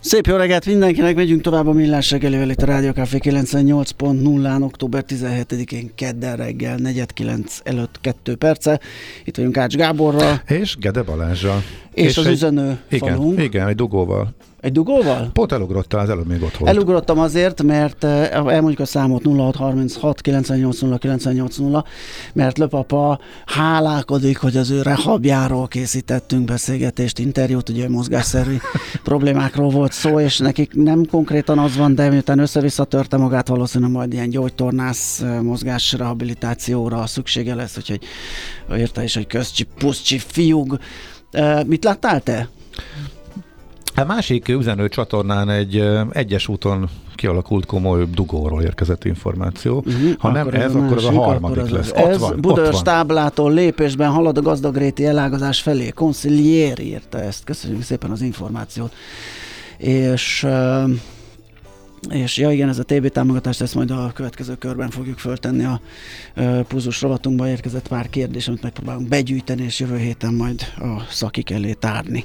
Szép jó reggelt mindenkinek, megyünk tovább a Millás reggelivel itt a Rádió Café 98.0-án, október 17-én kedden reggel, 4.9 előtt 2 perce. Itt vagyunk Ács Gáborral. És Gede Balázsral. És, és az egy, üzenő igen, falunk. Igen, egy dugóval. Egy dugóval? Pont elugrottál, az előbb még ott volt. Elugrottam azért, mert eh, elmondjuk a számot 0636 980 980, mert Löpapa hálálkodik, hogy az ő rehabjáról készítettünk beszélgetést, interjút, ugye mozgásszerű problémákról volt szó, és nekik nem konkrétan az van, de miután össze-vissza törte magát, valószínűleg majd ilyen gyógytornász eh, mozgás rehabilitációra szüksége lesz, úgyhogy érte is, hogy közcsi, puszcsi, fiúg. Eh, mit láttál te? A másik üzenő csatornán egy egyes úton kialakult komoly dugóról érkezett információ. Uh-huh, ha nem ez, akkor az a harmadik az lesz. Ez van, Budörs táblától lépésben halad a gazdagréti elágazás felé. Concilier írta ezt. Köszönjük szépen az információt. És és ja igen, ez a TB támogatást, ezt majd a következő körben fogjuk föltenni a púzus rovatunkba érkezett pár kérdés, amit megpróbálunk begyűjteni, és jövő héten majd a szakik elé tárni.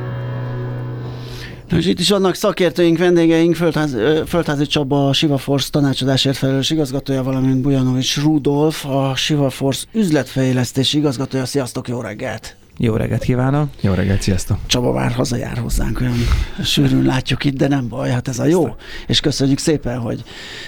És itt is vannak szakértőink, vendégeink, Földház, Földházi Csaba, a Siva Force tanácsadásért felelős igazgatója, valamint Bujanovics Rudolf, a Siva Force üzletfejlesztési igazgatója. Sziasztok, jó reggelt! Jó reggelt kívánok! Jó reggelt, sziasztok! Csaba már hazajár hozzánk, olyan sűrűn látjuk itt, de nem baj, hát ez a jó. És köszönjük szépen, hogy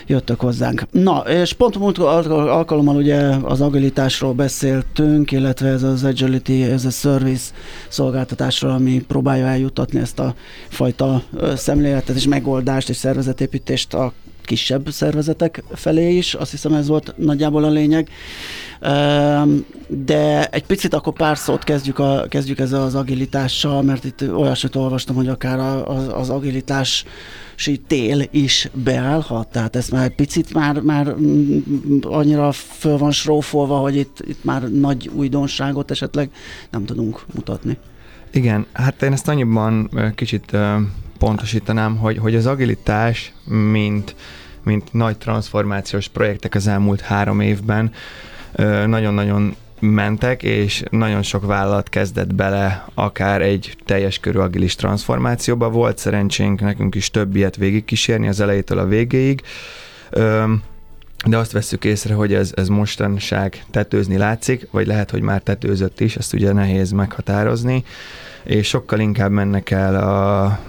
jöttök hozzánk. Na, és pont múlt alkalommal ugye az agilitásról beszéltünk, illetve ez az Agility, ez a Service szolgáltatásról, ami próbálja eljutatni ezt a fajta szemléletet és megoldást és szervezetépítést a kisebb szervezetek felé is, azt hiszem ez volt nagyjából a lényeg. De egy picit akkor pár szót kezdjük, a, kezdjük ezzel az agilitással, mert itt olyasmit olvastam, hogy akár az, az agilitás tél is beállhat, tehát ez már egy picit már, már mm, annyira föl van srófolva, hogy itt, itt már nagy újdonságot esetleg nem tudunk mutatni. Igen, hát én ezt annyiban kicsit pontosítanám, hogy, hogy az agilitás, mint, mint nagy transformációs projektek az elmúlt három évben nagyon-nagyon mentek, és nagyon sok vállalat kezdett bele akár egy teljes körű agilis transformációba. Volt szerencsénk nekünk is több ilyet végigkísérni az elejétől a végéig. De azt veszük észre, hogy ez, ez mostanság tetőzni látszik, vagy lehet, hogy már tetőzött is, ezt ugye nehéz meghatározni és sokkal inkább mennek el a,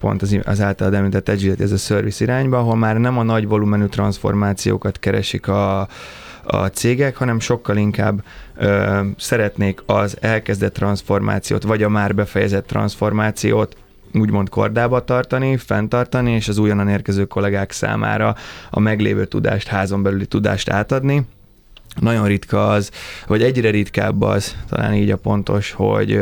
pont az, az általad említett Agility ez a service irányba, ahol már nem a nagy volumenű transformációkat keresik a, a cégek, hanem sokkal inkább ö, szeretnék az elkezdett transformációt, vagy a már befejezett transformációt úgymond kordába tartani, fenntartani, és az újonnan érkező kollégák számára a meglévő tudást, házon belüli tudást átadni nagyon ritka az, vagy egyre ritkább az, talán így a pontos, hogy,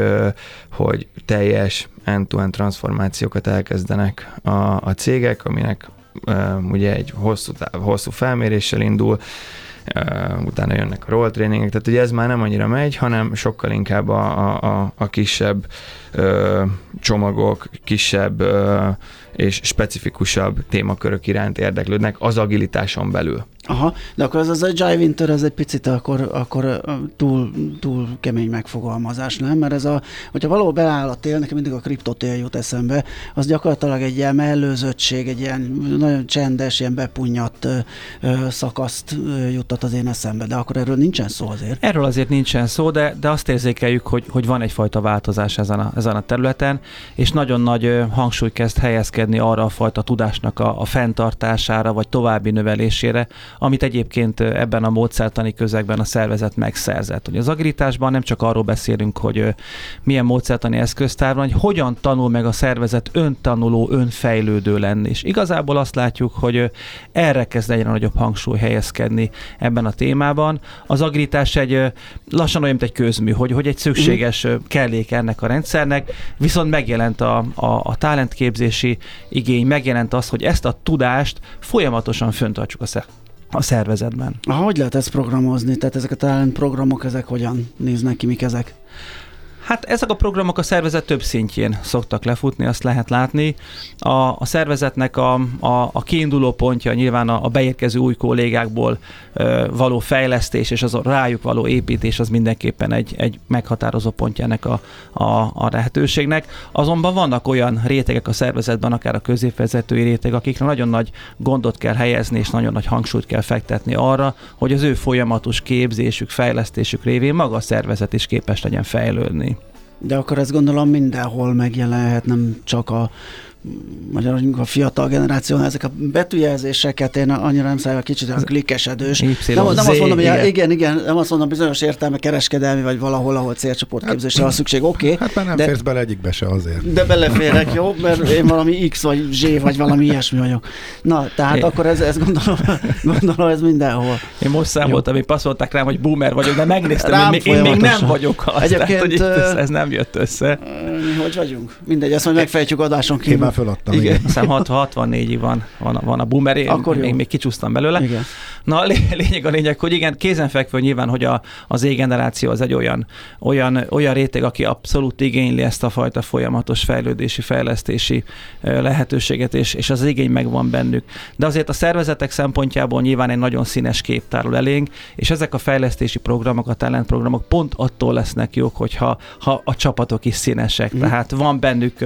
hogy teljes end-to-end transformációkat elkezdenek a, a cégek, aminek ugye egy hosszú, hosszú felméréssel indul, utána jönnek a roll trainingek, tehát ugye ez már nem annyira megy, hanem sokkal inkább a, a, a kisebb ö, csomagok, kisebb ö, és specifikusabb témakörök iránt érdeklődnek az agilitáson belül. Aha, de akkor ez az Agile Winter, ez egy picit akkor, akkor túl, túl kemény megfogalmazás, nem? Mert ez a, hogyha valahol beáll a tél, nekem mindig a kriptotél jut eszembe, az gyakorlatilag egy ilyen mellőzöttség, egy ilyen nagyon csendes, ilyen ö, szakaszt juttat az én eszembe, de akkor erről nincsen szó azért. Erről azért nincsen szó, de, de azt érzékeljük, hogy, hogy van egyfajta változás ezen a, ezen a területen, és nagyon nagy hangsúly kezd helyezkedni arra a fajta tudásnak a, a fenntartására, vagy további növelésére, amit egyébként ebben a módszertani közegben a szervezet megszerzett. Hogy az agilitásban nem csak arról beszélünk, hogy milyen módszertani eszköztár van, hogy hogyan tanul meg a szervezet öntanuló, önfejlődő lenni. És igazából azt látjuk, hogy erre kezd egyre nagyobb hangsúly helyezkedni ebben a témában. Az agilitás egy lassan olyan, mint egy közmű, hogy, hogy egy szükséges kellék ennek a rendszernek, viszont megjelent a, a, a talentképzési igény, megjelent az, hogy ezt a tudást folyamatosan föntartsuk a a szervezetben. Hogy lehet ezt programozni? Tehát ezek a talent programok, ezek hogyan néznek ki, mik ezek? Hát ezek a programok a szervezet több szintjén szoktak lefutni, azt lehet látni. A, a szervezetnek a, a, a kiinduló pontja nyilván a, a beérkező új kollégákból ö, való fejlesztés és az a rájuk való építés az mindenképpen egy, egy meghatározó pontja ennek a, a, a lehetőségnek. Azonban vannak olyan rétegek a szervezetben, akár a középvezetői réteg, akikre nagyon nagy gondot kell helyezni és nagyon nagy hangsúlyt kell fektetni arra, hogy az ő folyamatos képzésük, fejlesztésük révén maga a szervezet is képes legyen fejlődni. De akkor ezt gondolom mindenhol megjelenhet, nem csak a magyar, a fiatal generáció, ezek a betűjelzéseket én annyira nem szeretem, kicsit olyan klikkesedős. nem, nem azt mondom, hogy igen. igen, igen, nem azt mondom, bizonyos értelme kereskedelmi, vagy valahol, ahol célcsoportképzésre van szükség, oké. Okay, hát már nem de, férsz bele egyikbe se azért. De beleférek, jó? Mert én valami X vagy Z vagy valami ilyesmi vagyok. Na, tehát én. akkor ez, ez gondolom, gondolom, ez mindenhol. Én most számoltam, hogy passzolták rám, hogy boomer vagyok, de megnéztem, Rám hogy én még nem vagyok az. Egyébként, tehát, hogy ez, ez, nem jött össze. Hogy vagyunk? Mindegy, ezt majd megfejtjük adáson kívül már föladtam. Igen. igen. Azt 64-ig van, van, van a boomer, én Akkor még, még kicsúsztam belőle. Igen. Na, a lényeg a lényeg, hogy igen, kézenfekvő nyilván, hogy a, az Z-generáció az egy olyan, olyan, olyan réteg, aki abszolút igényli ezt a fajta folyamatos fejlődési, fejlesztési lehetőséget, és, és az igény megvan bennük. De azért a szervezetek szempontjából nyilván egy nagyon színes kép tárul elénk, és ezek a fejlesztési programok, a talentprogramok pont attól lesznek jók, hogyha ha a csapatok is színesek. Mm. Tehát van bennük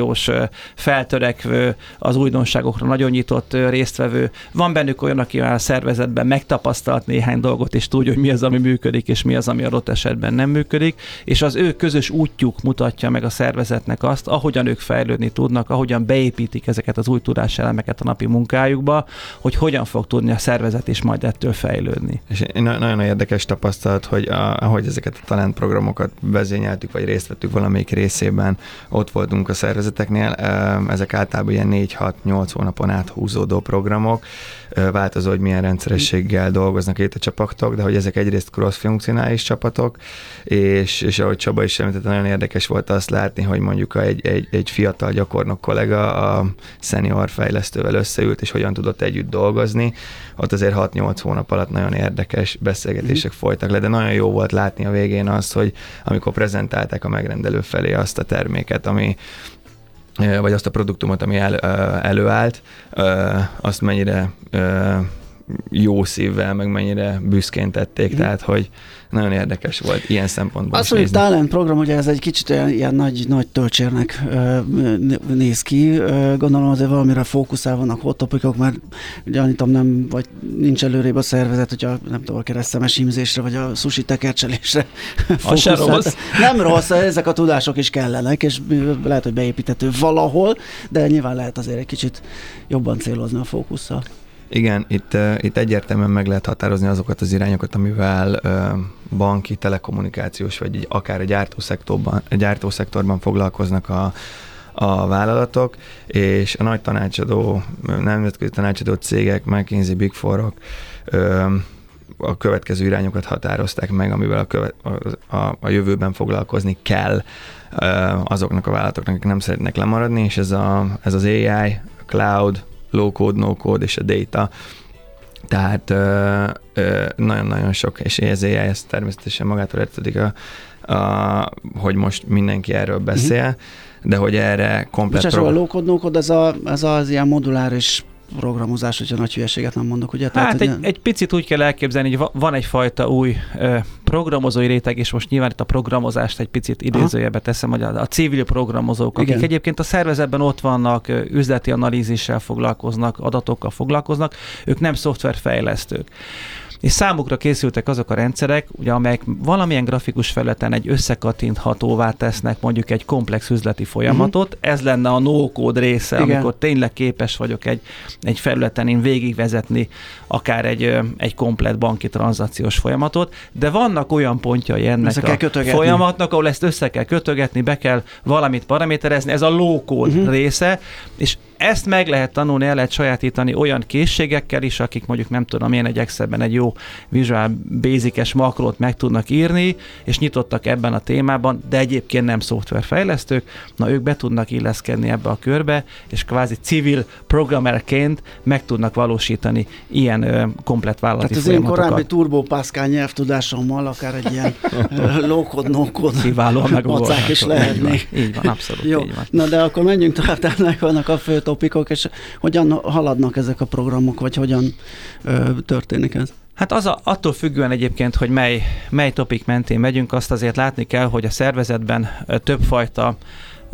Z-generációs, feltörekvő, az újdonságokra nagyon nyitott résztvevő. Van bennük olyan, aki a szervezetben megtapasztalt néhány dolgot, és tudja, hogy mi az, ami működik, és mi az, ami adott esetben nem működik, és az ő közös útjuk mutatja meg a szervezetnek azt, ahogyan ők fejlődni tudnak, ahogyan beépítik ezeket az új tudáselemeket a napi munkájukba, hogy hogyan fog tudni a szervezet is majd ettől fejlődni. És nagyon érdekes tapasztalat, hogy ahogy ezeket a talentprogramokat vezényeltük, vagy részt vettük valamelyik részében, ott voltunk a szervezeteknél, ezek általában ilyen 4-6-8 hónapon át húzódó programok, változó, hogy milyen rendszerességgel dolgoznak itt a csapatok, de hogy ezek egyrészt cross-funkcionális csapatok, és, és ahogy Csaba is említett, nagyon érdekes volt azt látni, hogy mondjuk egy, egy, egy fiatal gyakornok kollega a senior fejlesztővel összeült, és hogyan tudott együtt dolgozni. Ott azért 6-8 hónap alatt nagyon érdekes beszélgetések mm. folytak le, de nagyon jó volt látni a végén azt, hogy amikor prezentálták a megrendelő felé azt a terméket, ami vagy azt a produktumot, ami el, előállt, azt mennyire jó szívvel, meg mennyire büszkén tették, mm. tehát hogy nagyon érdekes volt ilyen szempontból Azt, hogy talent program, ugye ez egy kicsit olyan ilyen nagy, nagy töltsérnek néz ki. gondolom azért valamire fókuszál vannak hot topikok, mert gyanítom nem, vagy nincs előrébb a szervezet, hogyha nem tudom, a keresztemes hímzésre, vagy a sushi tekercselésre se rossz. Nem rossz, ezek a tudások is kellenek, és lehet, hogy beépítető valahol, de nyilván lehet azért egy kicsit jobban célozni a fókusszal. Igen, itt, itt egyértelműen meg lehet határozni azokat az irányokat, amivel banki, telekommunikációs, vagy akár a gyártószektorban, a gyártószektorban foglalkoznak a, a vállalatok, és a nagy tanácsadó, nemzetközi tanácsadó cégek, McKinsey, Big Four-ok a következő irányokat határozták meg, amivel a, követ, a, a, a jövőben foglalkozni kell azoknak a vállalatoknak, akik nem szeretnek lemaradni, és ez, a, ez az AI, a cloud, low code, no code és a data. Tehát nagyon-nagyon sok, és ez AI, természetesen magától értedik, a, a, hogy most mindenki erről beszél, uh-huh. de hogy erre komplet... Bocsás, pro... a low code, no code, ez, a, ez az ilyen moduláris programozás, hogyha nagy hülyeséget nem mondok, ugye? Tehát, hát egy, egy picit úgy kell elképzelni, hogy van egyfajta új ö, programozói réteg, és most nyilván itt a programozást egy picit idézőjebe teszem, hogy a, a civil programozók, akik Igen. egyébként a szervezetben ott vannak, üzleti analízissel foglalkoznak, adatokkal foglalkoznak, ők nem szoftverfejlesztők és számukra készültek azok a rendszerek, ugye, amelyek valamilyen grafikus felületen egy összekattinthatóvá tesznek mondjuk egy komplex üzleti folyamatot. Uh-huh. Ez lenne a no-code része, Igen. amikor tényleg képes vagyok egy, egy felületen én végigvezetni akár egy, egy komplet banki tranzakciós folyamatot, de vannak olyan pontjai ennek a folyamatnak, ahol ezt össze kell kötögetni, be kell valamit paraméterezni, ez a low-code uh-huh. része, és ezt meg lehet tanulni, el lehet sajátítani olyan készségekkel is, akik mondjuk nem tudom én egy Excelben egy jó Visual Basic-es makrót meg tudnak írni, és nyitottak ebben a témában, de egyébként nem szoftverfejlesztők, na ők be tudnak illeszkedni ebbe a körbe, és kvázi civil programmerként meg tudnak valósítani ilyen ö, komplet vállalati Tehát az én korábbi Turbo Pascal nyelvtudásommal akár egy ilyen low-code, no-code Kiválóan is lehetnék. Így van, abszolút Jó. így van. Na de akkor menjünk tovább, ennek vannak a fő topikok, és hogyan haladnak ezek a programok, vagy hogyan ö, történik ez? Hát az a, attól függően egyébként, hogy mely, mely topik mentén megyünk, azt azért látni kell, hogy a szervezetben többfajta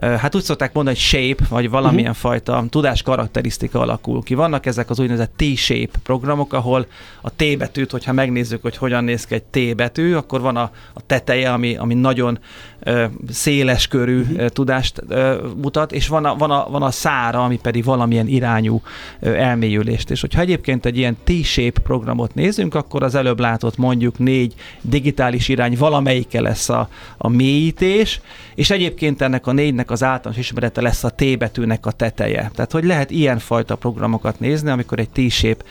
hát úgy szokták mondani, hogy shape, vagy valamilyen uh-huh. fajta tudás karakterisztika alakul ki. Vannak ezek az úgynevezett T-shape programok, ahol a T betűt, hogyha megnézzük, hogy hogyan néz ki egy T betű, akkor van a, a teteje, ami, ami nagyon széles körű uh-huh. tudást mutat, és van a, van, a, van a szára, ami pedig valamilyen irányú elmélyülést. És hogyha egyébként egy ilyen T-shape programot nézünk, akkor az előbb látott mondjuk négy digitális irány valamelyike lesz a, a mélyítés, és egyébként ennek a négynek az általános ismerete lesz a T betűnek a teteje. Tehát, hogy lehet ilyenfajta programokat nézni, amikor egy T-shape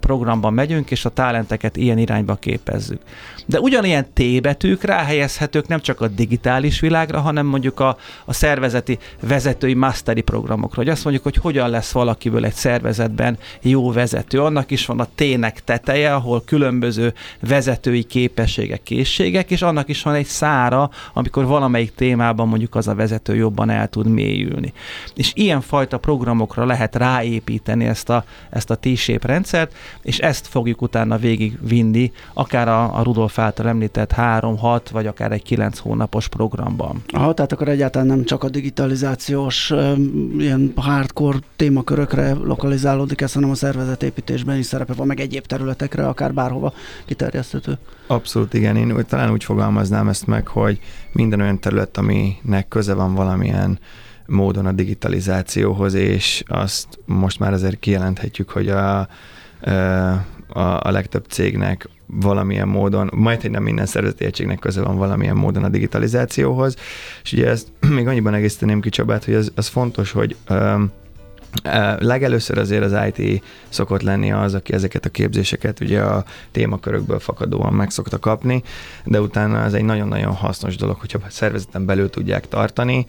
programban megyünk, és a talenteket ilyen irányba képezzük. De ugyanilyen T betűk ráhelyezhetők nem csak a digitális világra, hanem mondjuk a, a szervezeti vezetői mastery programokra, hogy azt mondjuk, hogy hogyan lesz valakiből egy szervezetben jó vezető. Annak is van a T-nek teteje, ahol különböző vezetői képességek, készségek, és annak is van egy szára, amikor valamelyik témában mondjuk az a vezető jobban el tud mélyülni. És ilyen fajta programokra lehet ráépíteni ezt a, ezt a T-shape rendszert, és ezt fogjuk utána végigvinni, akár a, a Rudolf által említett 3, 6, vagy akár egy 9 hónapos programban. Aha, tehát akkor egyáltalán nem csak a digitalizációs ilyen hardcore témakörökre lokalizálódik ez, hanem a szervezetépítésben is szerepe van, meg egyéb területekre, akár bárhova kiterjeszthető. Abszolút igen, én talán úgy fogalmaznám ezt meg, hogy minden olyan terület, aminek köze van valamilyen módon a digitalizációhoz, és azt most már azért kijelenthetjük, hogy a, a, a legtöbb cégnek valamilyen módon, majd hogy nem minden szervezeti egységnek köze van valamilyen módon a digitalizációhoz, és ugye ezt még annyiban egészíteném ki Csabát, hogy az, az fontos, hogy um, Legelőször azért az IT szokott lenni az, aki ezeket a képzéseket ugye a témakörökből fakadóan meg szokta kapni, de utána ez egy nagyon-nagyon hasznos dolog, hogyha szervezeten belül tudják tartani,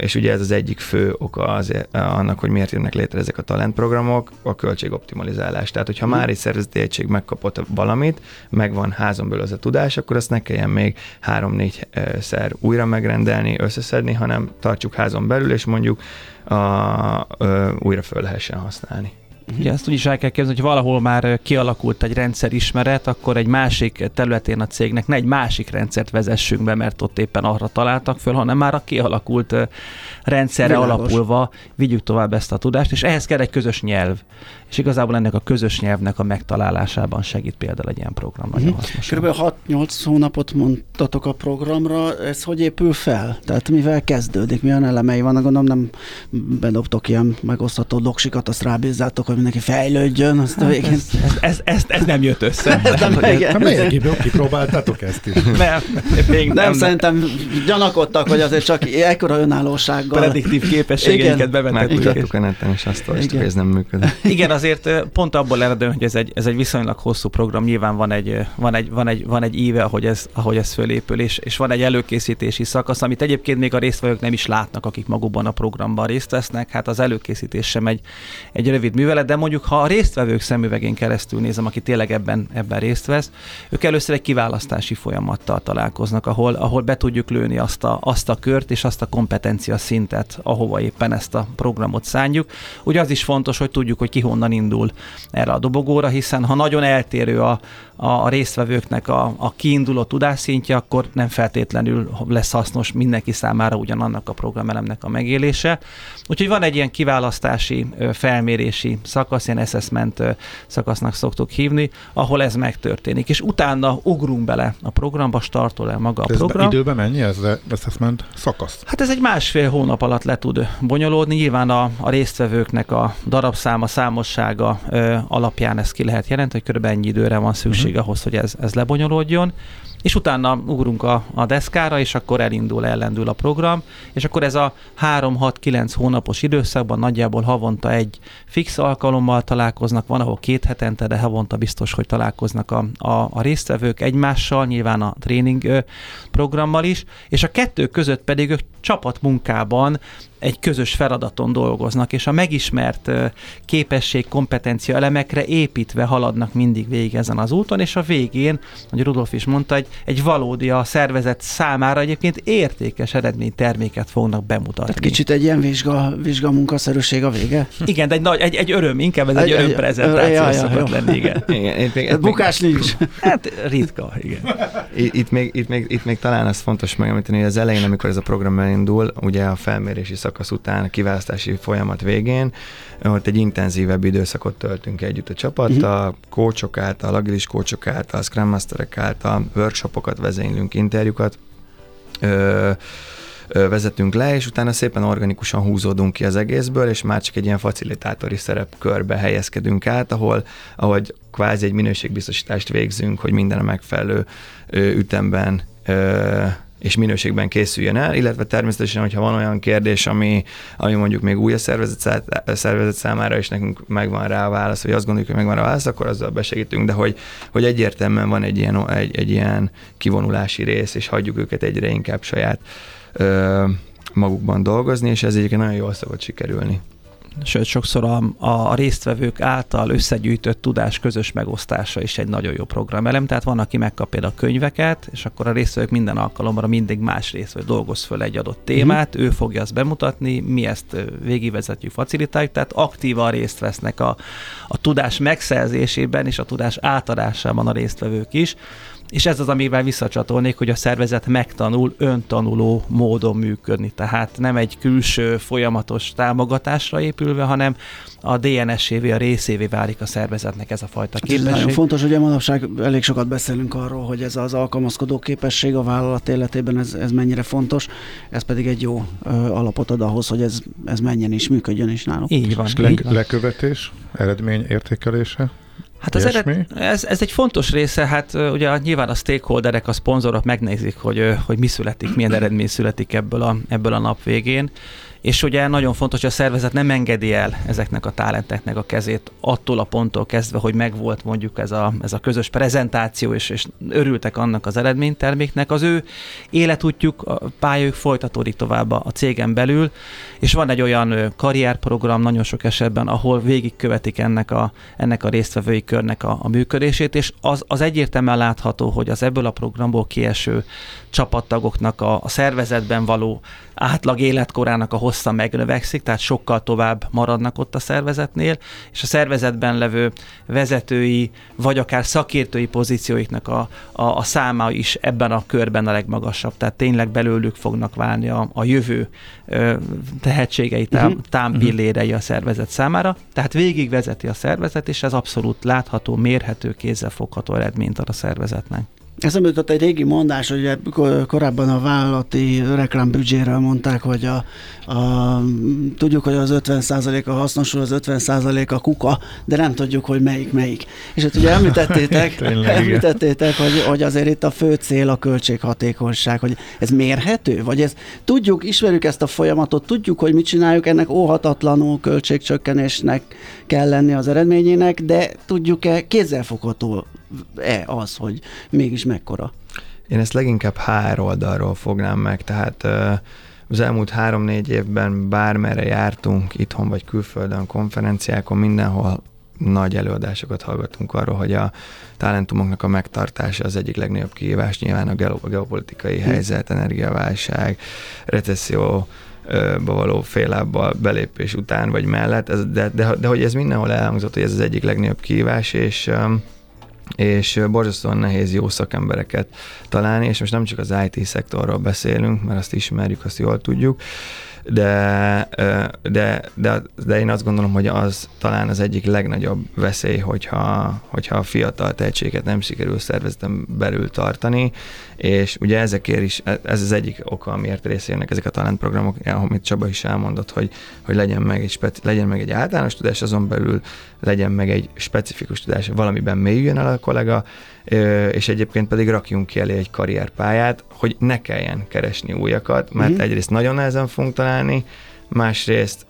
és ugye ez az egyik fő oka az, annak, hogy miért jönnek létre ezek a talentprogramok, a költségoptimalizálás. Tehát, hogyha már egy szervezeti egység megkapott valamit, megvan házon belül az a tudás, akkor azt ne kelljen még három-négy szer újra megrendelni, összeszedni, hanem tartsuk házon belül, és mondjuk a, ö, újra föl lehessen használni. Ugye ezt úgy is el kell képzelni, hogy valahol már kialakult egy rendszerismeret, akkor egy másik területén a cégnek ne egy másik rendszert vezessünk be, mert ott éppen arra találtak föl, hanem már a kialakult rendszerre Világos. alapulva vigyük tovább ezt a tudást, és ehhez kell egy közös nyelv. És igazából ennek a közös nyelvnek a megtalálásában segít például egy ilyen program nagyon hasznos. Körülbelül 6-8 hónapot mondtatok a programra, ez hogy épül fel? Tehát mivel kezdődik, milyen elemei vannak, gondolom nem bedobtok ilyen megosztható doksikat, azt rábízzátok, hogy mindenki fejlődjön, azt a hát végén... Ez, ez, ez, ez, nem jött össze. ez nem, nem, nem, nem kipróbáltátok ezt is? Nem, még nem, nem, szerintem gyanakodtak, hogy azért csak ekkora önállósággal. Prediktív képességeinket bevettek. Megmutattuk a neten, és azt hogy ez nem működik. Igen, azért pont abból eredően, hogy ez egy, ez egy viszonylag hosszú program, nyilván van egy, van egy, van egy, van egy éve, ahogy ez, ahogy ez fölépül, és, és van egy előkészítési szakasz, amit egyébként még a résztvevők nem is látnak, akik magukban a programban részt vesznek. Hát az előkészítés sem egy, egy rövid művelet, de mondjuk ha a résztvevők szemüvegén keresztül nézem, aki tényleg ebben, ebben részt vesz, ők először egy kiválasztási folyamattal találkoznak, ahol, ahol be tudjuk lőni azt a, azt a kört és azt a kompetencia szintet, ahova éppen ezt a programot szánjuk. Ugye az is fontos, hogy tudjuk, hogy ki honnan indul erre a dobogóra, hiszen ha nagyon eltérő a, a résztvevőknek a, a kiinduló tudásszintje, akkor nem feltétlenül lesz hasznos mindenki számára ugyanannak a programelemnek a megélése. Úgyhogy van egy ilyen kiválasztási, felmérési szakasz, ilyen assessment szakasznak szoktuk hívni, ahol ez megtörténik. És utána ugrunk bele a programba, startol el maga a ez program. időben mennyi ez az assessment szakasz? Hát ez egy másfél hónap alatt le tud bonyolódni. Nyilván a, a résztvevőknek a darabszáma, számossága ö, alapján ezt ki lehet jelenteni, hogy körülbelül ennyi időre van szükség uh-huh. ahhoz, hogy ez, ez lebonyolódjon és utána ugrunk a, a deszkára, és akkor elindul, ellendül a program, és akkor ez a 3-6-9 hónapos időszakban nagyjából havonta egy fix alkalommal találkoznak, van, ahol két hetente, de havonta biztos, hogy találkoznak a, a, a résztvevők egymással, nyilván a tréning programmal is, és a kettő között pedig ők csapatmunkában egy közös feladaton dolgoznak, és a megismert képesség, kompetencia elemekre építve haladnak mindig végig ezen az úton, és a végén, hogy Rudolf is mondta, egy, egy valódi a szervezet számára egyébként értékes eredményterméket fognak bemutatni. Tehát kicsit egy ilyen vizsga, vizsga munkaszerűség a vége? Igen, de egy, nagy, egy, egy öröm, inkább ez egy, egy örömprezentáció ja, ja, szokott lenni, igen. igen itt még, itt Bukás még, nincs. Hát ritka, igen. Itt, itt, még, itt, még, itt még talán az fontos megemlíteni, hogy az elején, amikor ez a program elindul, ugye a felmérési szakasz után, a kiválasztási folyamat végén, ott egy intenzívebb időszakot töltünk együtt a csapattal, uh-huh. kócsok által, agilis kócsok által, Scrum Masterek által, workshopokat vezénylünk, interjúkat, ö, vezetünk le, és utána szépen organikusan húzódunk ki az egészből, és már csak egy ilyen facilitátori szerepkörbe helyezkedünk át, ahol, ahol kvázi egy minőségbiztosítást végzünk, hogy minden a megfelelő ütemben és minőségben készüljön el, illetve természetesen, hogyha van olyan kérdés, ami, ami mondjuk még új a szervezet, szervezet számára, és nekünk megvan rá a válasz, vagy azt gondoljuk, hogy megvan a válasz, akkor azzal besegítünk, de hogy, hogy egyértelműen van egy ilyen, egy, egy ilyen kivonulási rész, és hagyjuk őket egyre inkább saját ö, magukban dolgozni, és ez egyébként nagyon jól szokott sikerülni sőt sokszor a, a résztvevők által összegyűjtött tudás közös megosztása is egy nagyon jó programelem, tehát van, aki megkap például a könyveket, és akkor a résztvevők minden alkalomra mindig más résztvevő dolgoz föl egy adott témát, uh-huh. ő fogja azt bemutatni, mi ezt végigvezetjük, facilitáljuk, tehát aktívan részt vesznek a, a tudás megszerzésében és a tudás átadásában a résztvevők is, és ez az, amivel visszacsatolnék, hogy a szervezet megtanul öntanuló módon működni. Tehát nem egy külső folyamatos támogatásra épülve, hanem a DNS-évé, a részévé válik a szervezetnek ez a fajta képesség. Ez nagyon fontos, hogy a manapság elég sokat beszélünk arról, hogy ez az alkalmazkodó képesség a vállalat életében, ez, ez mennyire fontos, ez pedig egy jó ö, alapot ad ahhoz, hogy ez, ez menjen is, működjön is nálunk. Így van. És le, lekövetés, eredmény értékelése? Hát az ered, ez, ez egy fontos része, hát ugye nyilván a stakeholderek, a szponzorok megnézik, hogy, hogy mi születik, milyen eredmény születik ebből a, ebből a nap végén és ugye nagyon fontos, hogy a szervezet nem engedi el ezeknek a talenteknek a kezét attól a ponttól kezdve, hogy megvolt mondjuk ez a, ez a közös prezentáció, és, és örültek annak az eredményterméknek. Az ő életútjuk, a pályajuk folytatódik tovább a cégen belül, és van egy olyan karrierprogram nagyon sok esetben, ahol végigkövetik ennek a, ennek a résztvevői körnek a, a működését, és az, az egyértelműen látható, hogy az ebből a programból kieső csapattagoknak a, a szervezetben való átlag életkorának a hossza megnövekszik, tehát sokkal tovább maradnak ott a szervezetnél, és a szervezetben levő vezetői, vagy akár szakértői pozícióiknak a, a, a száma is ebben a körben a legmagasabb, tehát tényleg belőlük fognak válni a, a jövő ö, tehetségei, tám, uh-huh. támpillérei a szervezet számára, tehát végigvezeti a szervezet, és ez abszolút látható, mérhető, kézzelfogható eredményt ad a szervezetnek. Eszembe jutott egy régi mondás, hogy korábban a vállalati reklámbüdzséről mondták, hogy a, a, tudjuk, hogy az 50% a hasznosul, az 50% a kuka, de nem tudjuk, hogy melyik melyik. És hát ugye említettétek, Tényleg, említettétek hogy, hogy azért itt a fő cél a költséghatékonyság, hogy ez mérhető? Vagy ez tudjuk, ismerjük ezt a folyamatot, tudjuk, hogy mit csináljuk, ennek óhatatlanul költségcsökkenésnek kell lenni az eredményének, de tudjuk-e kézzelfogható e az, hogy mégis mekkora? Én ezt leginkább hár oldalról fognám meg, tehát Az elmúlt három-négy évben bármerre jártunk, itthon vagy külföldön, konferenciákon, mindenhol nagy előadásokat hallgattunk arról, hogy a talentumoknak a megtartása az egyik legnagyobb kihívás, nyilván a geopolitikai hm. helyzet, energiaválság, recesszió, való fél lábbal belépés után vagy mellett, ez, de, de, de, hogy ez mindenhol elhangzott, hogy ez az egyik legnagyobb kihívás, és és borzasztóan nehéz jó szakembereket találni, és most nem csak az IT szektorról beszélünk, mert azt ismerjük, azt jól tudjuk, de, de, de, de én azt gondolom, hogy az talán az egyik legnagyobb veszély, hogyha, hogyha a fiatal tehetséget nem sikerül szervezeten belül tartani, és ugye ezekért is, ez az egyik oka, amiért részének ezek a talentprogramok, amit Csaba is elmondott, hogy, hogy legyen, meg egy speci- legyen meg egy általános tudás, azon belül legyen meg egy specifikus tudás, valamiben mélyüljön el a kollega, és egyébként pedig rakjunk ki elé egy karrierpályát, hogy ne kelljen keresni újakat, mert mm-hmm. egyrészt nagyon nehezen fogunk találni, másrészt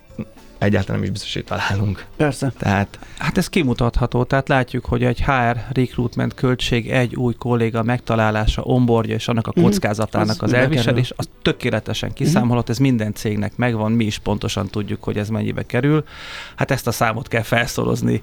egyáltalán nem is biztos, hogy találunk. Persze. Tehát... Hát ez kimutatható, tehát látjuk, hogy egy HR recruitment költség egy új kolléga megtalálása, onboardja és annak a mhm. kockázatának mm, az, az elviselés, az tökéletesen kiszámolott, ez minden cégnek megvan, mi is pontosan tudjuk, hogy ez mennyibe kerül. Hát ezt a számot kell felszorozni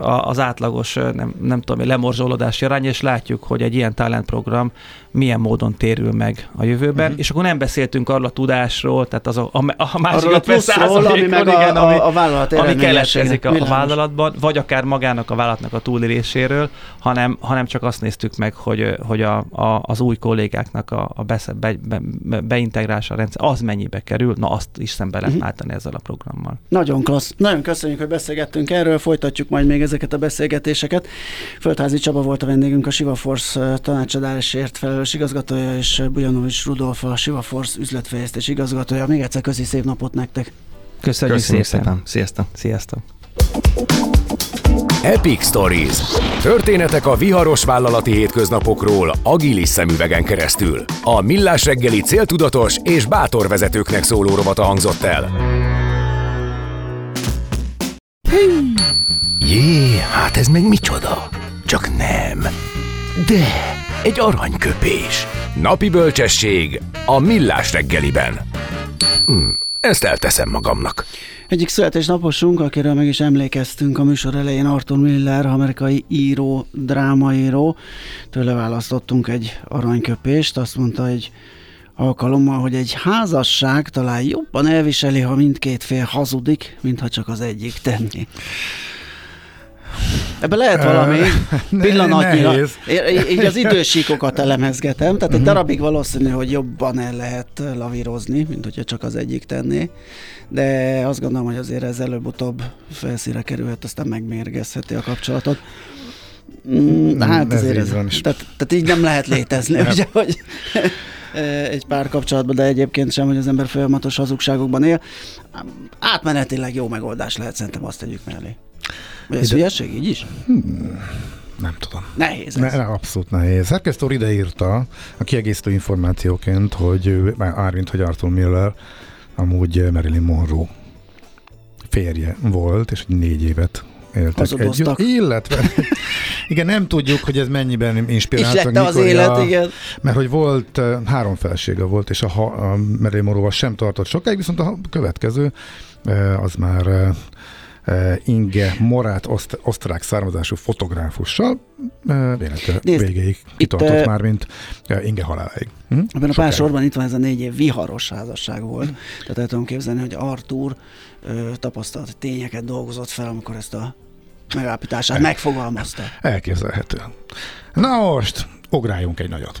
az átlagos, nem, nem tudom, lemorzsolódási arány, és látjuk, hogy egy ilyen talentprogram milyen módon térül meg a jövőben, mm. és akkor nem beszéltünk arról a tudásról, tehát az a, a, a másik a pluszról, ami meg a, igen, ami, a, a vállalat ami keletkezik a, a vállalatban, vagy akár magának a vállalatnak a túléléséről, hanem, hanem csak azt néztük meg, hogy, hogy a, a, az új kollégáknak a, a be, be, be, beintegrása a rendszer, az mennyibe kerül, na azt is szembe lehet uh-huh. állítani ezzel a programmal. Nagyon klassz. Nagyon köszönjük, hogy beszélgettünk erről, folytatjuk majd még ezeket a beszélgetéseket. Földházi Csaba volt a vendégünk, a Siva Force tanácsadásért felelős igazgatója, és Bujanovics Rudolf, a Siva Force üzletfejlesztés igazgatója. Még egyszer köszi szép napot nektek! Köszönjük, Köszönjük szépen. szépen. Sziasztok. Sziasztok. Epic Stories. Történetek a viharos vállalati hétköznapokról agilis szemüvegen keresztül. A Millás reggeli céltudatos és bátor vezetőknek szóló rovata hangzott el. Jé, hát ez meg micsoda? Csak nem. De, egy aranyköpés. Napi bölcsesség a Millás reggeliben. Hm. Ezt elteszem magamnak. Egyik születésnaposunk, akiről meg is emlékeztünk a műsor elején, Arthur Miller, amerikai író, drámaíró. Tőle választottunk egy aranyköpést, azt mondta egy alkalommal, hogy egy házasság talán jobban elviseli, ha mindkét fél hazudik, mintha csak az egyik tenni. Ebbe lehet valami pillanatnyira. Így az idősíkokat elemezgetem, tehát egy mhm. darabig valószínű, hogy jobban el lehet lavírozni, mint hogyha csak az egyik tenné, de azt gondolom, hogy azért ez előbb-utóbb felszíre kerülhet, aztán megmérgezheti a kapcsolatot. Mm, hát ez azért ez, tehát, tehát így nem lehet létezni, ugye, hogy egy pár kapcsolatban, de egyébként sem, hogy az ember folyamatos hazugságokban él. Átmenetileg jó megoldás lehet, szerintem azt tegyük mellé. Ez hülyeség így is? Hmm, nem tudom. Nehéz ez. Ne, abszolút nehéz. Szerkesztő ide írta a kiegészítő információként, hogy Árvint, hogy Arthur Miller amúgy Marilyn Monroe férje volt, és négy évet éltek együtt. Illetve, igen, nem tudjuk, hogy ez mennyiben inspirált. Is az élet, a, igen. Mert hogy volt, három felsége volt, és a, a Marilyn Monroe sem tartott sokáig, viszont a következő az már Inge Morát, oszt, osztrák származású fotográfussal véletlenül végéig kitartott itt, már, mint Inge haláláig. Hm? Ebben a pár sorban itt van ez a négy év viharos házasság volt. Hm. Tehát el tudom képzelni, hogy Artur tapasztalt tényeket dolgozott fel, amikor ezt a megállapítását El, megfogalmazta. Elképzelhető. Na most, ugráljunk egy nagyot.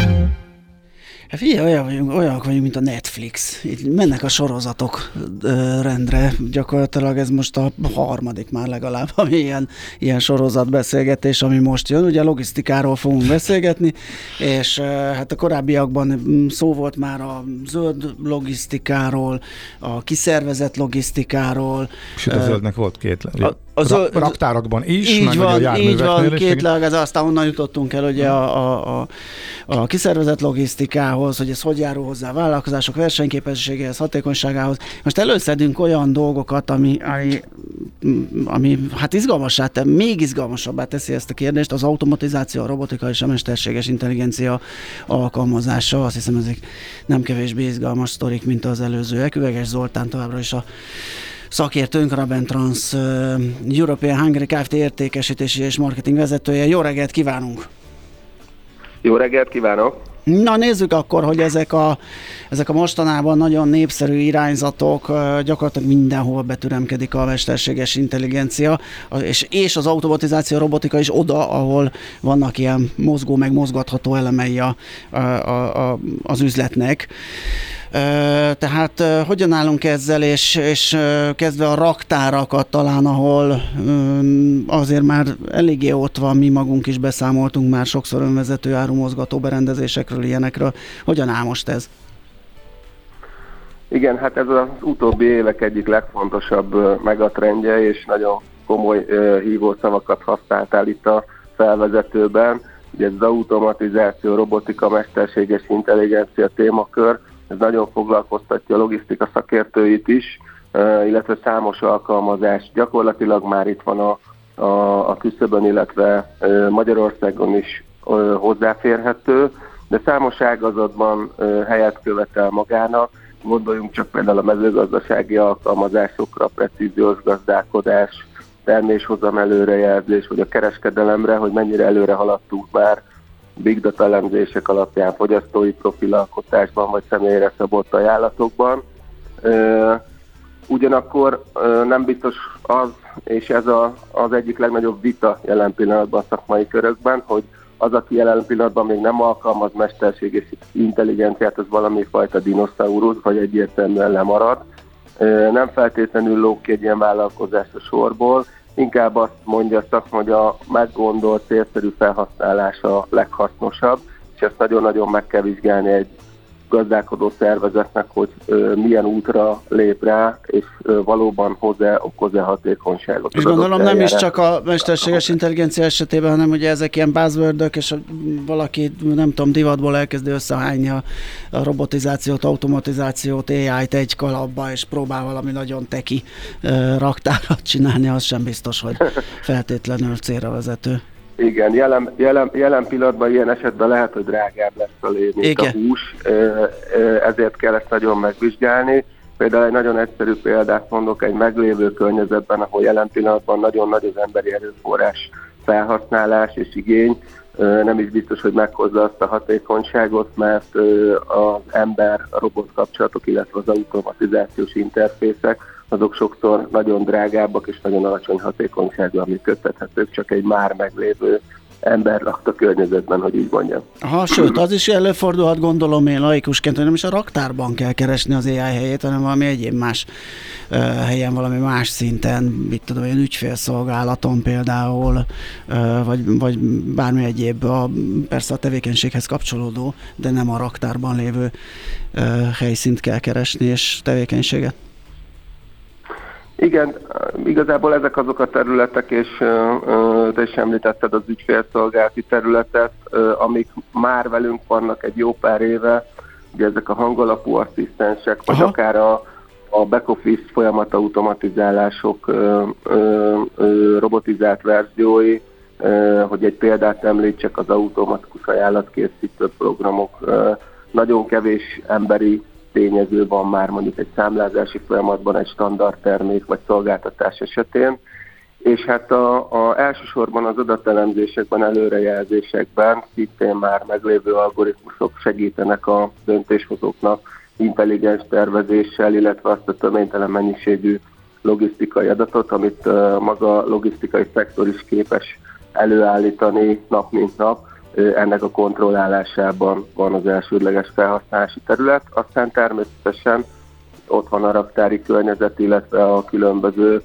Hát figyelj, olyan vagyunk, olyanok vagyunk, mint a Netflix. Itt mennek a sorozatok rendre. Gyakorlatilag ez most a harmadik már legalább, ami ilyen, ilyen sorozatbeszélgetés, ami most jön. Ugye logisztikáról fogunk beszélgetni, és hát a korábbiakban szó volt már a zöld logisztikáról, a kiszervezett logisztikáról. Sőt, a zöldnek volt két. A, a zöld, raktárakban is, így meg van, a így van, két ez aztán onnan jutottunk el ugye a, a, a, a kiszervezett logisztikához, hogy ez hogy járul hozzá a vállalkozások versenyképességéhez, hatékonyságához. Most előszedünk olyan dolgokat, ami, ami, ami hát izgalmassá, te, még izgalmasabbá teszi ezt a kérdést, az automatizáció, a robotika és a mesterséges intelligencia alkalmazása. Azt hiszem, ezek nem kevésbé izgalmas sztorik, mint az előzőek. Üveges Zoltán továbbra is a szakértőnk, Raben Trans European Hungary Kft. értékesítési és marketing vezetője. Jó reggelt kívánunk! Jó reggelt kívánok! Na nézzük akkor, hogy ezek a, ezek a mostanában nagyon népszerű irányzatok gyakorlatilag mindenhol betüremkedik a mesterséges intelligencia, és, és az automatizáció, robotika is oda, ahol vannak ilyen mozgó, meg mozgatható elemei a, a, a, az üzletnek. Tehát hogyan állunk ezzel, és, és kezdve a raktárakat talán, ahol azért már eléggé ott van, mi magunk is beszámoltunk már sokszor önvezető árumozgató berendezésekről, ilyenekről. Hogyan áll most ez? Igen, hát ez az utóbbi évek egyik legfontosabb megatrendje, és nagyon komoly hívó szavakat használtál itt a felvezetőben. Ugye ez az automatizáció, robotika, mesterséges intelligencia témakör, ez nagyon foglalkoztatja a logisztika szakértőit is, illetve számos alkalmazás. Gyakorlatilag már itt van a, a, a küszöbön, illetve Magyarországon is hozzáférhető, de számos ágazatban helyet követel magának. Gondoljunk csak például a mezőgazdasági alkalmazásokra, precíziós gazdálkodás, terméshozam előrejelzés, vagy a kereskedelemre, hogy mennyire előre haladtunk már big data elemzések alapján fogyasztói profilalkotásban vagy személyre szabott ajánlatokban. Ugyanakkor nem biztos az, és ez a, az egyik legnagyobb vita jelen pillanatban a szakmai körökben, hogy az, aki jelen pillanatban még nem alkalmaz mesterséges intelligenciát, az valami fajta dinoszaurusz, vagy egyértelműen lemarad. Nem feltétlenül lók ki egy ilyen vállalkozást a sorból, inkább azt mondja a szakma, hogy a meggondolt, célszerű felhasználása leghasznosabb, és ezt nagyon-nagyon meg kell vizsgálni egy gazdálkodó szervezetnek, hogy ö, milyen útra lép rá, és ö, valóban hozzá okoz-e hatékonyságot. És gondolom nem is csak a mesterséges intelligencia esetében, hanem ugye ezek ilyen buzzword és valaki, nem tudom, divatból elkezdi összehányni a, a robotizációt, automatizációt, AI-t egy kalapba, és próbál valami nagyon teki ö, raktárat csinálni, az sem biztos, hogy feltétlenül célra vezető. Igen, jelen, jelen, jelen pillanatban ilyen esetben lehet, hogy drágább lesz a lé, mint Igen. a hús, ezért kell ezt nagyon megvizsgálni. Például egy nagyon egyszerű példát mondok, egy meglévő környezetben, ahol jelen pillanatban nagyon nagy az emberi erőforrás felhasználás és igény, nem is biztos, hogy meghozza azt a hatékonyságot, mert az ember-robot kapcsolatok, illetve az automatizációs interfészek azok sokszor nagyon drágábbak és nagyon alacsony hatékonysággal működtethetők, csak egy már meglévő ember lakta környezetben, hogy így mondjam. Ha, sőt, az is előfordulhat, gondolom én laikusként, hogy nem is a raktárban kell keresni az AI helyét, hanem valami egyéb más uh, helyen, valami más szinten, mit tudom én, ügyfélszolgálaton például, uh, vagy, vagy bármi egyéb, a, persze a tevékenységhez kapcsolódó, de nem a raktárban lévő uh, helyszínt kell keresni és tevékenységet. Igen, igazából ezek azok a területek, és te is említetted az ügyfélszolgálati területet, amik már velünk vannak egy jó pár éve, ugye ezek a hangalapú asszisztensek, vagy Aha. akár a, a back-office folyamat automatizálások, ö, ö, ö, robotizált verziói, ö, hogy egy példát említsek, az automatikus ajánlatkészítő programok, ö, nagyon kevés emberi tényező van már mondjuk egy számlázási folyamatban, egy standard termék vagy szolgáltatás esetén, és hát a, a elsősorban az adatelemzésekben, előrejelzésekben szintén már meglévő algoritmusok segítenek a döntéshozóknak intelligens tervezéssel, illetve azt a töménytelen mennyiségű logisztikai adatot, amit maga logisztikai szektor is képes előállítani nap mint nap, ennek a kontrollálásában van az elsődleges felhasználási terület. Aztán természetesen ott van a raktári környezet, illetve a különböző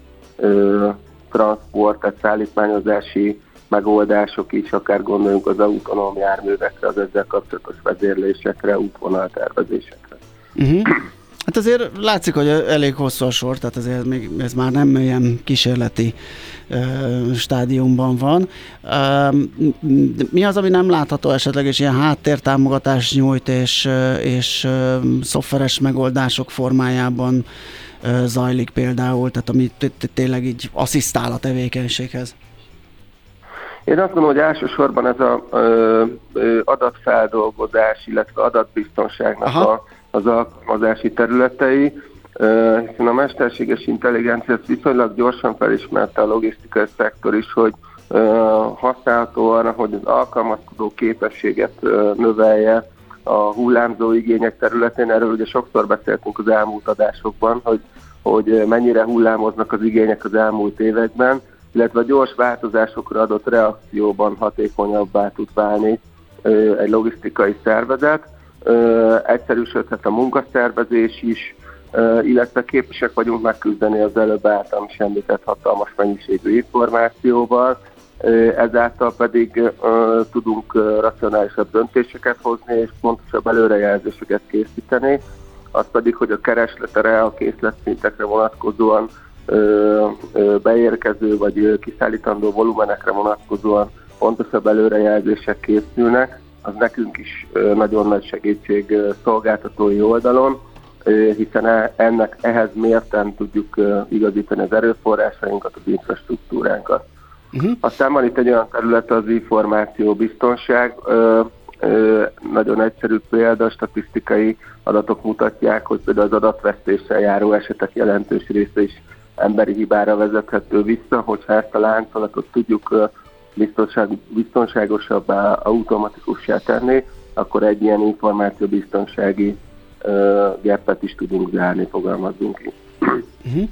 transport, tehát szállítmányozási megoldások is, akár gondoljunk az autonóm járművekre, az ezzel kapcsolatos vezérlésekre, útvonaltervezésekre. Uh-huh. Hát azért látszik, hogy elég hosszú a sor, tehát azért még ez már nem ilyen kísérleti uh, stádiumban van. Uh, mi az, ami nem látható esetleg, és ilyen háttértámogatás nyújt, és, és uh, szoftveres megoldások formájában uh, zajlik például, tehát ami tényleg így asszisztál a tevékenységhez? Én azt gondolom, hogy elsősorban ez a ö, ö, adatfeldolgozás, illetve adatbiztonságnak a, az alkalmazási területei, hiszen a mesterséges intelligencia viszonylag gyorsan felismerte a logisztikai szektor is, hogy használható arra, hogy az alkalmazkodó képességet növelje a hullámzó igények területén. Erről ugye sokszor beszéltünk az elmúlt adásokban, hogy, hogy mennyire hullámoznak az igények az elmúlt években illetve a gyors változásokra adott reakcióban hatékonyabbá tud válni egy logisztikai szervezet. Egyszerűsödhet a munkaszervezés is, illetve képesek vagyunk megküzdeni az előbb általam is említett hatalmas mennyiségű információval, ezáltal pedig tudunk racionálisabb döntéseket hozni és pontosabb előrejelzéseket készíteni, az pedig, hogy a keresletre, a készletszintekre vonatkozóan beérkező vagy kiszállítandó volumenekre vonatkozóan pontosabb előrejelzések készülnek, az nekünk is nagyon nagy segítség szolgáltatói oldalon, hiszen e, ennek ehhez mérten tudjuk igazítani az erőforrásainkat, az infrastruktúránkat. Uh-huh. Aztán van itt egy olyan terület, az információ biztonság. Nagyon egyszerű példa, statisztikai adatok mutatják, hogy például az adatvesztéssel járó esetek jelentős része is emberi hibára vezethető vissza, hogyha ezt a láncolatot tudjuk biztonság, biztonságosabbá, automatikussá tenni, akkor egy ilyen információbiztonsági uh, gépet is tudunk zárni, fogalmazzunk ki. Uh-huh.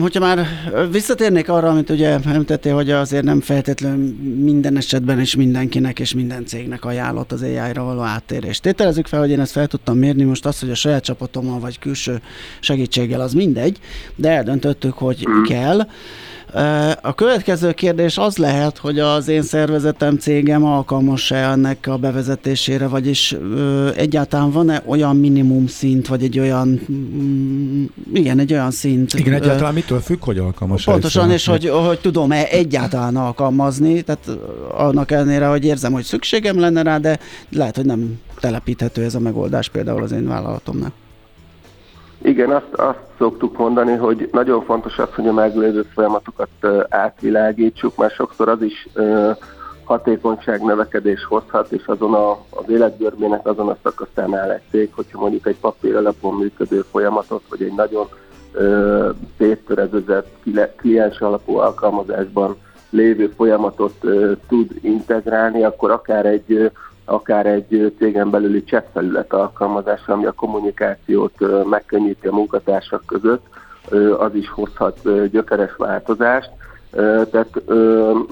Hogyha már visszatérnék arra, amit ugye említettél, hogy azért nem feltétlenül minden esetben és mindenkinek és minden cégnek ajánlott az AI-ra való áttérés. Tételezzük fel, hogy én ezt fel tudtam mérni, most az, hogy a saját csapatommal vagy külső segítséggel az mindegy, de eldöntöttük, hogy kell. A következő kérdés az lehet, hogy az én szervezetem, cégem alkalmas-e ennek a bevezetésére, vagyis egyáltalán van-e olyan minimum szint, vagy egy olyan, mm, igen, egy olyan szint. Igen, egyáltalán mitől függ, hogy alkalmas Pontosan, és hogy, hogy tudom-e egyáltalán alkalmazni, tehát annak ellenére, hogy érzem, hogy szükségem lenne rá, de lehet, hogy nem telepíthető ez a megoldás például az én vállalatomnak. Igen, azt, azt szoktuk mondani, hogy nagyon fontos az, hogy a meglévő folyamatokat átvilágítsuk, mert sokszor az is hatékonyság növekedés hozhat, és azon a, az életgörbének azon a szakaszán áll egy cég, hogyha mondjuk egy papír alapon működő folyamatot, vagy egy nagyon ö, széttörezőzett kliens alapú alkalmazásban lévő folyamatot ö, tud integrálni, akkor akár egy akár egy cégen belüli chat felület alkalmazása, ami a kommunikációt megkönnyíti a munkatársak között, az is hozhat gyökeres változást. Tehát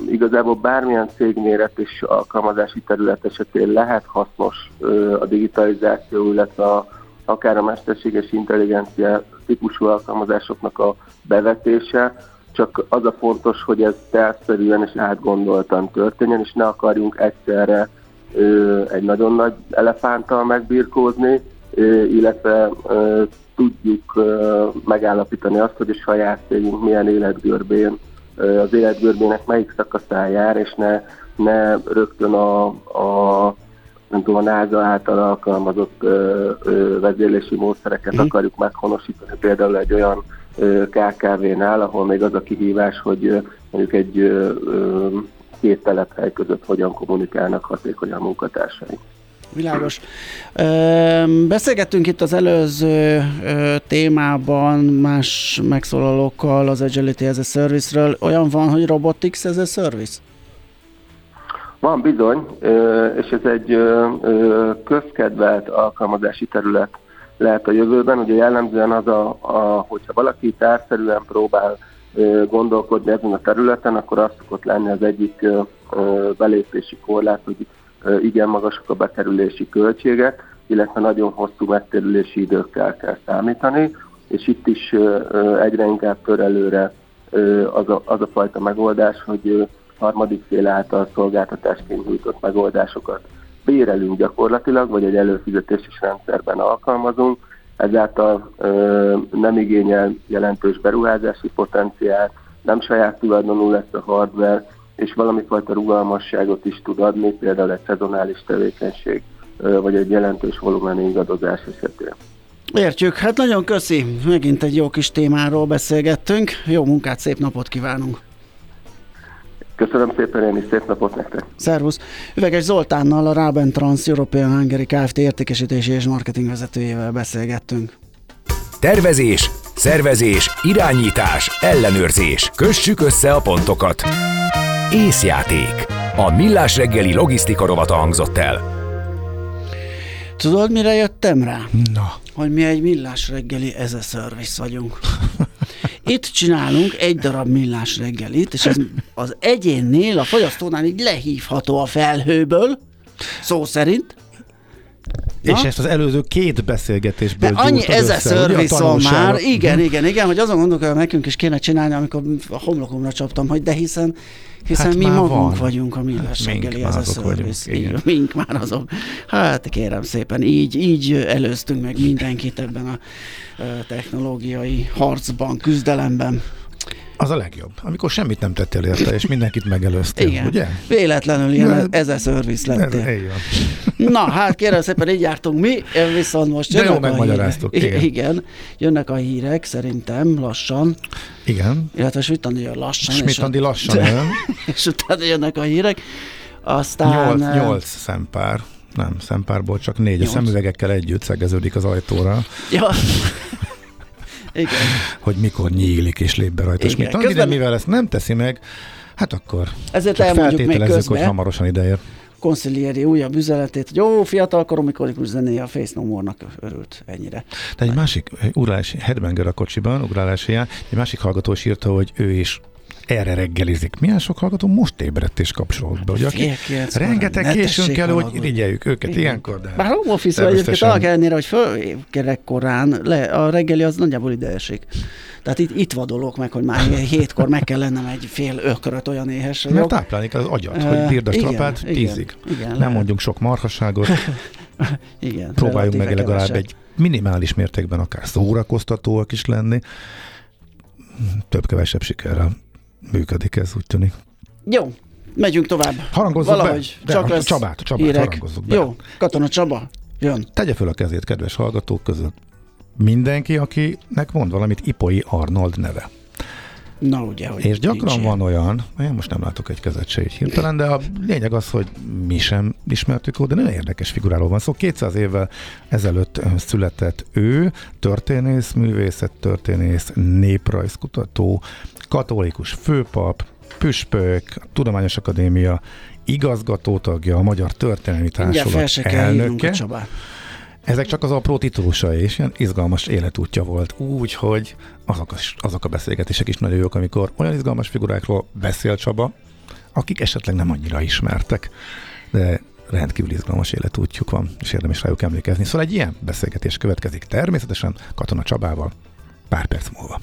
igazából bármilyen cégméret és alkalmazási terület esetén lehet hasznos a digitalizáció, illetve a, akár a mesterséges intelligencia típusú alkalmazásoknak a bevetése, csak az a fontos, hogy ez tervszerűen és átgondoltan történjen, és ne akarjunk egyszerre egy nagyon nagy elefánttal megbirkózni, illetve tudjuk megállapítani azt, hogy a saját cégünk milyen életgörbén, az életgörbének melyik szakaszán jár, és ne, ne rögtön a, a nem tudom, a NASA által alkalmazott ö, ö, vezérlési módszereket mm. akarjuk meghonosítani, például egy olyan KKV-nál, ahol még az a kihívás, hogy mondjuk egy két telephely között hogyan kommunikálnak hatékonyan a munkatársaink. Világos. Beszélgettünk itt az előző témában más megszólalókkal az Agility as a Service-ről. Olyan van, hogy Robotics as a Service? Van bizony, és ez egy közkedvelt alkalmazási terület lehet a jövőben. Ugye jellemzően az, a, a, hogyha valaki társzerűen próbál gondolkodni ezen a területen, akkor az szokott lenni az egyik belépési korlát, hogy igen magasak a bekerülési költségek, illetve nagyon hosszú megterülési időkkel kell számítani, és itt is egyre inkább tör előre az a, az a fajta megoldás, hogy harmadik fél által szolgáltatásként nyújtott megoldásokat bérelünk gyakorlatilag, vagy egy előfizetési rendszerben alkalmazunk, ezáltal ö, nem igényel jelentős beruházási potenciált, nem saját tulajdonú lesz a hardware, és valami fajta rugalmasságot is tud adni, például egy szezonális tevékenység, ö, vagy egy jelentős volumen ingadozás esetén. Értjük, hát nagyon köszi, megint egy jó kis témáról beszélgettünk, jó munkát, szép napot kívánunk! Köszönöm szépen, én is szép napot nektek. Szervusz. Üveges Zoltánnal, a Raben Trans European Hungary Kft. értékesítési és marketing vezetőjével beszélgettünk. Tervezés, szervezés, irányítás, ellenőrzés. Kössük össze a pontokat. Észjáték. A Millás reggeli logisztika rovata hangzott el. Tudod, mire jöttem rá? Na. Hogy mi egy millás reggeli ez a service vagyunk. Itt csinálunk egy darab millás reggelit, és ez az egyénnél, a fogyasztónál így lehívható a felhőből, szó szerint, Na? És ezt az előző két beszélgetésből De annyi ez a szörviszon már, igen, igen, igen, hogy azon gondolkodom, nekünk is kéne csinálni, amikor a homlokomra csaptam, hogy de hiszen hiszen hát mi magunk van. vagyunk a millás reggeli, ez a szörvisz. Mink már azok. Hát kérem szépen, így, így előztünk meg mindenkit ebben a technológiai harcban, küzdelemben. Az a legjobb, amikor semmit nem tettél érte, és mindenkit megelőztél, Igen. ugye? Véletlenül ilyen ez a szerviz lettél. Ez, Na, hát kérem szépen, így jártunk mi, viszont most De jó megmagyaráztuk. Igen. igen. Jönnek a hírek, szerintem lassan. Igen. Illetve Smitandi jön lassan. Smitandi lassan jön. és utána jönnek a hírek. Aztán... Nyolc, nyolc szempár. Nem, szempárból csak négy. Nyolc. A szemüvegekkel együtt szegeződik az ajtóra. Ja. Igen. Hogy mikor nyílik és lép be rajta. Igen. Közben... De mivel ezt nem teszi meg, hát akkor Ezért még közben, hogy hamarosan ideér. Consiglieri újabb üzenetét, hogy jó, fiatalkorom, mikor zenéje a Face No More-nak örült ennyire. De egy másik, ugrálás, Headbanger a kocsiban, ugrálás egy másik hallgató is írta, hogy ő is erre reggelizik. Milyen sok hallgató most ébredt és kapcsolódott be, hogy aki rengeteg későn kell, hogy rigyeljük őket Igen. ilyenkor. De Bár home office egyébként annak ellenére, hogy fölkerek korán, le, a reggeli az nagyjából ide esik. Tehát itt, itt vadolok meg, hogy már hétkor meg kell lennem egy fél ököröt olyan éhes. Mert táplálni kell az agyat, hogy bírd a strapát tízig. Igen, igen, Nem lehet. mondjunk sok marhasságot. igen. Próbáljunk meg legalább kevesebb. egy minimális mértékben akár szórakoztatóak is lenni. Több-kevesebb sikerrel működik ez, úgy tűnik. Jó, megyünk tovább. Harangozzuk Valahogy be. Csak lesz Csabát, Csabát hírek. harangozzuk be. Jó, Katona Csaba, jön. Tegye föl a kezét, kedves hallgatók között. Mindenki, akinek mond valamit Ipoi Arnold neve. Na ugye, hogy És gyakran van olyan, én most nem látok egy kezet se így hirtelen, de a lényeg az, hogy mi sem ismertük ó, de nagyon érdekes figuráról van szó. Szóval 200 évvel ezelőtt született ő, történész, művészettörténész, néprajzkutató, katolikus főpap, püspök, Tudományos Akadémia igazgatótagja, a Magyar Történelmi Társulat elnöke. Ezek csak az apró titulusai, és ilyen izgalmas életútja volt. Úgy, hogy azok a, azok a beszélgetések is nagyon jók, amikor olyan izgalmas figurákról beszél Csaba, akik esetleg nem annyira ismertek, de rendkívül izgalmas életútjuk van, és érdemes rájuk emlékezni. Szóval egy ilyen beszélgetés következik természetesen Katona Csabával pár perc múlva.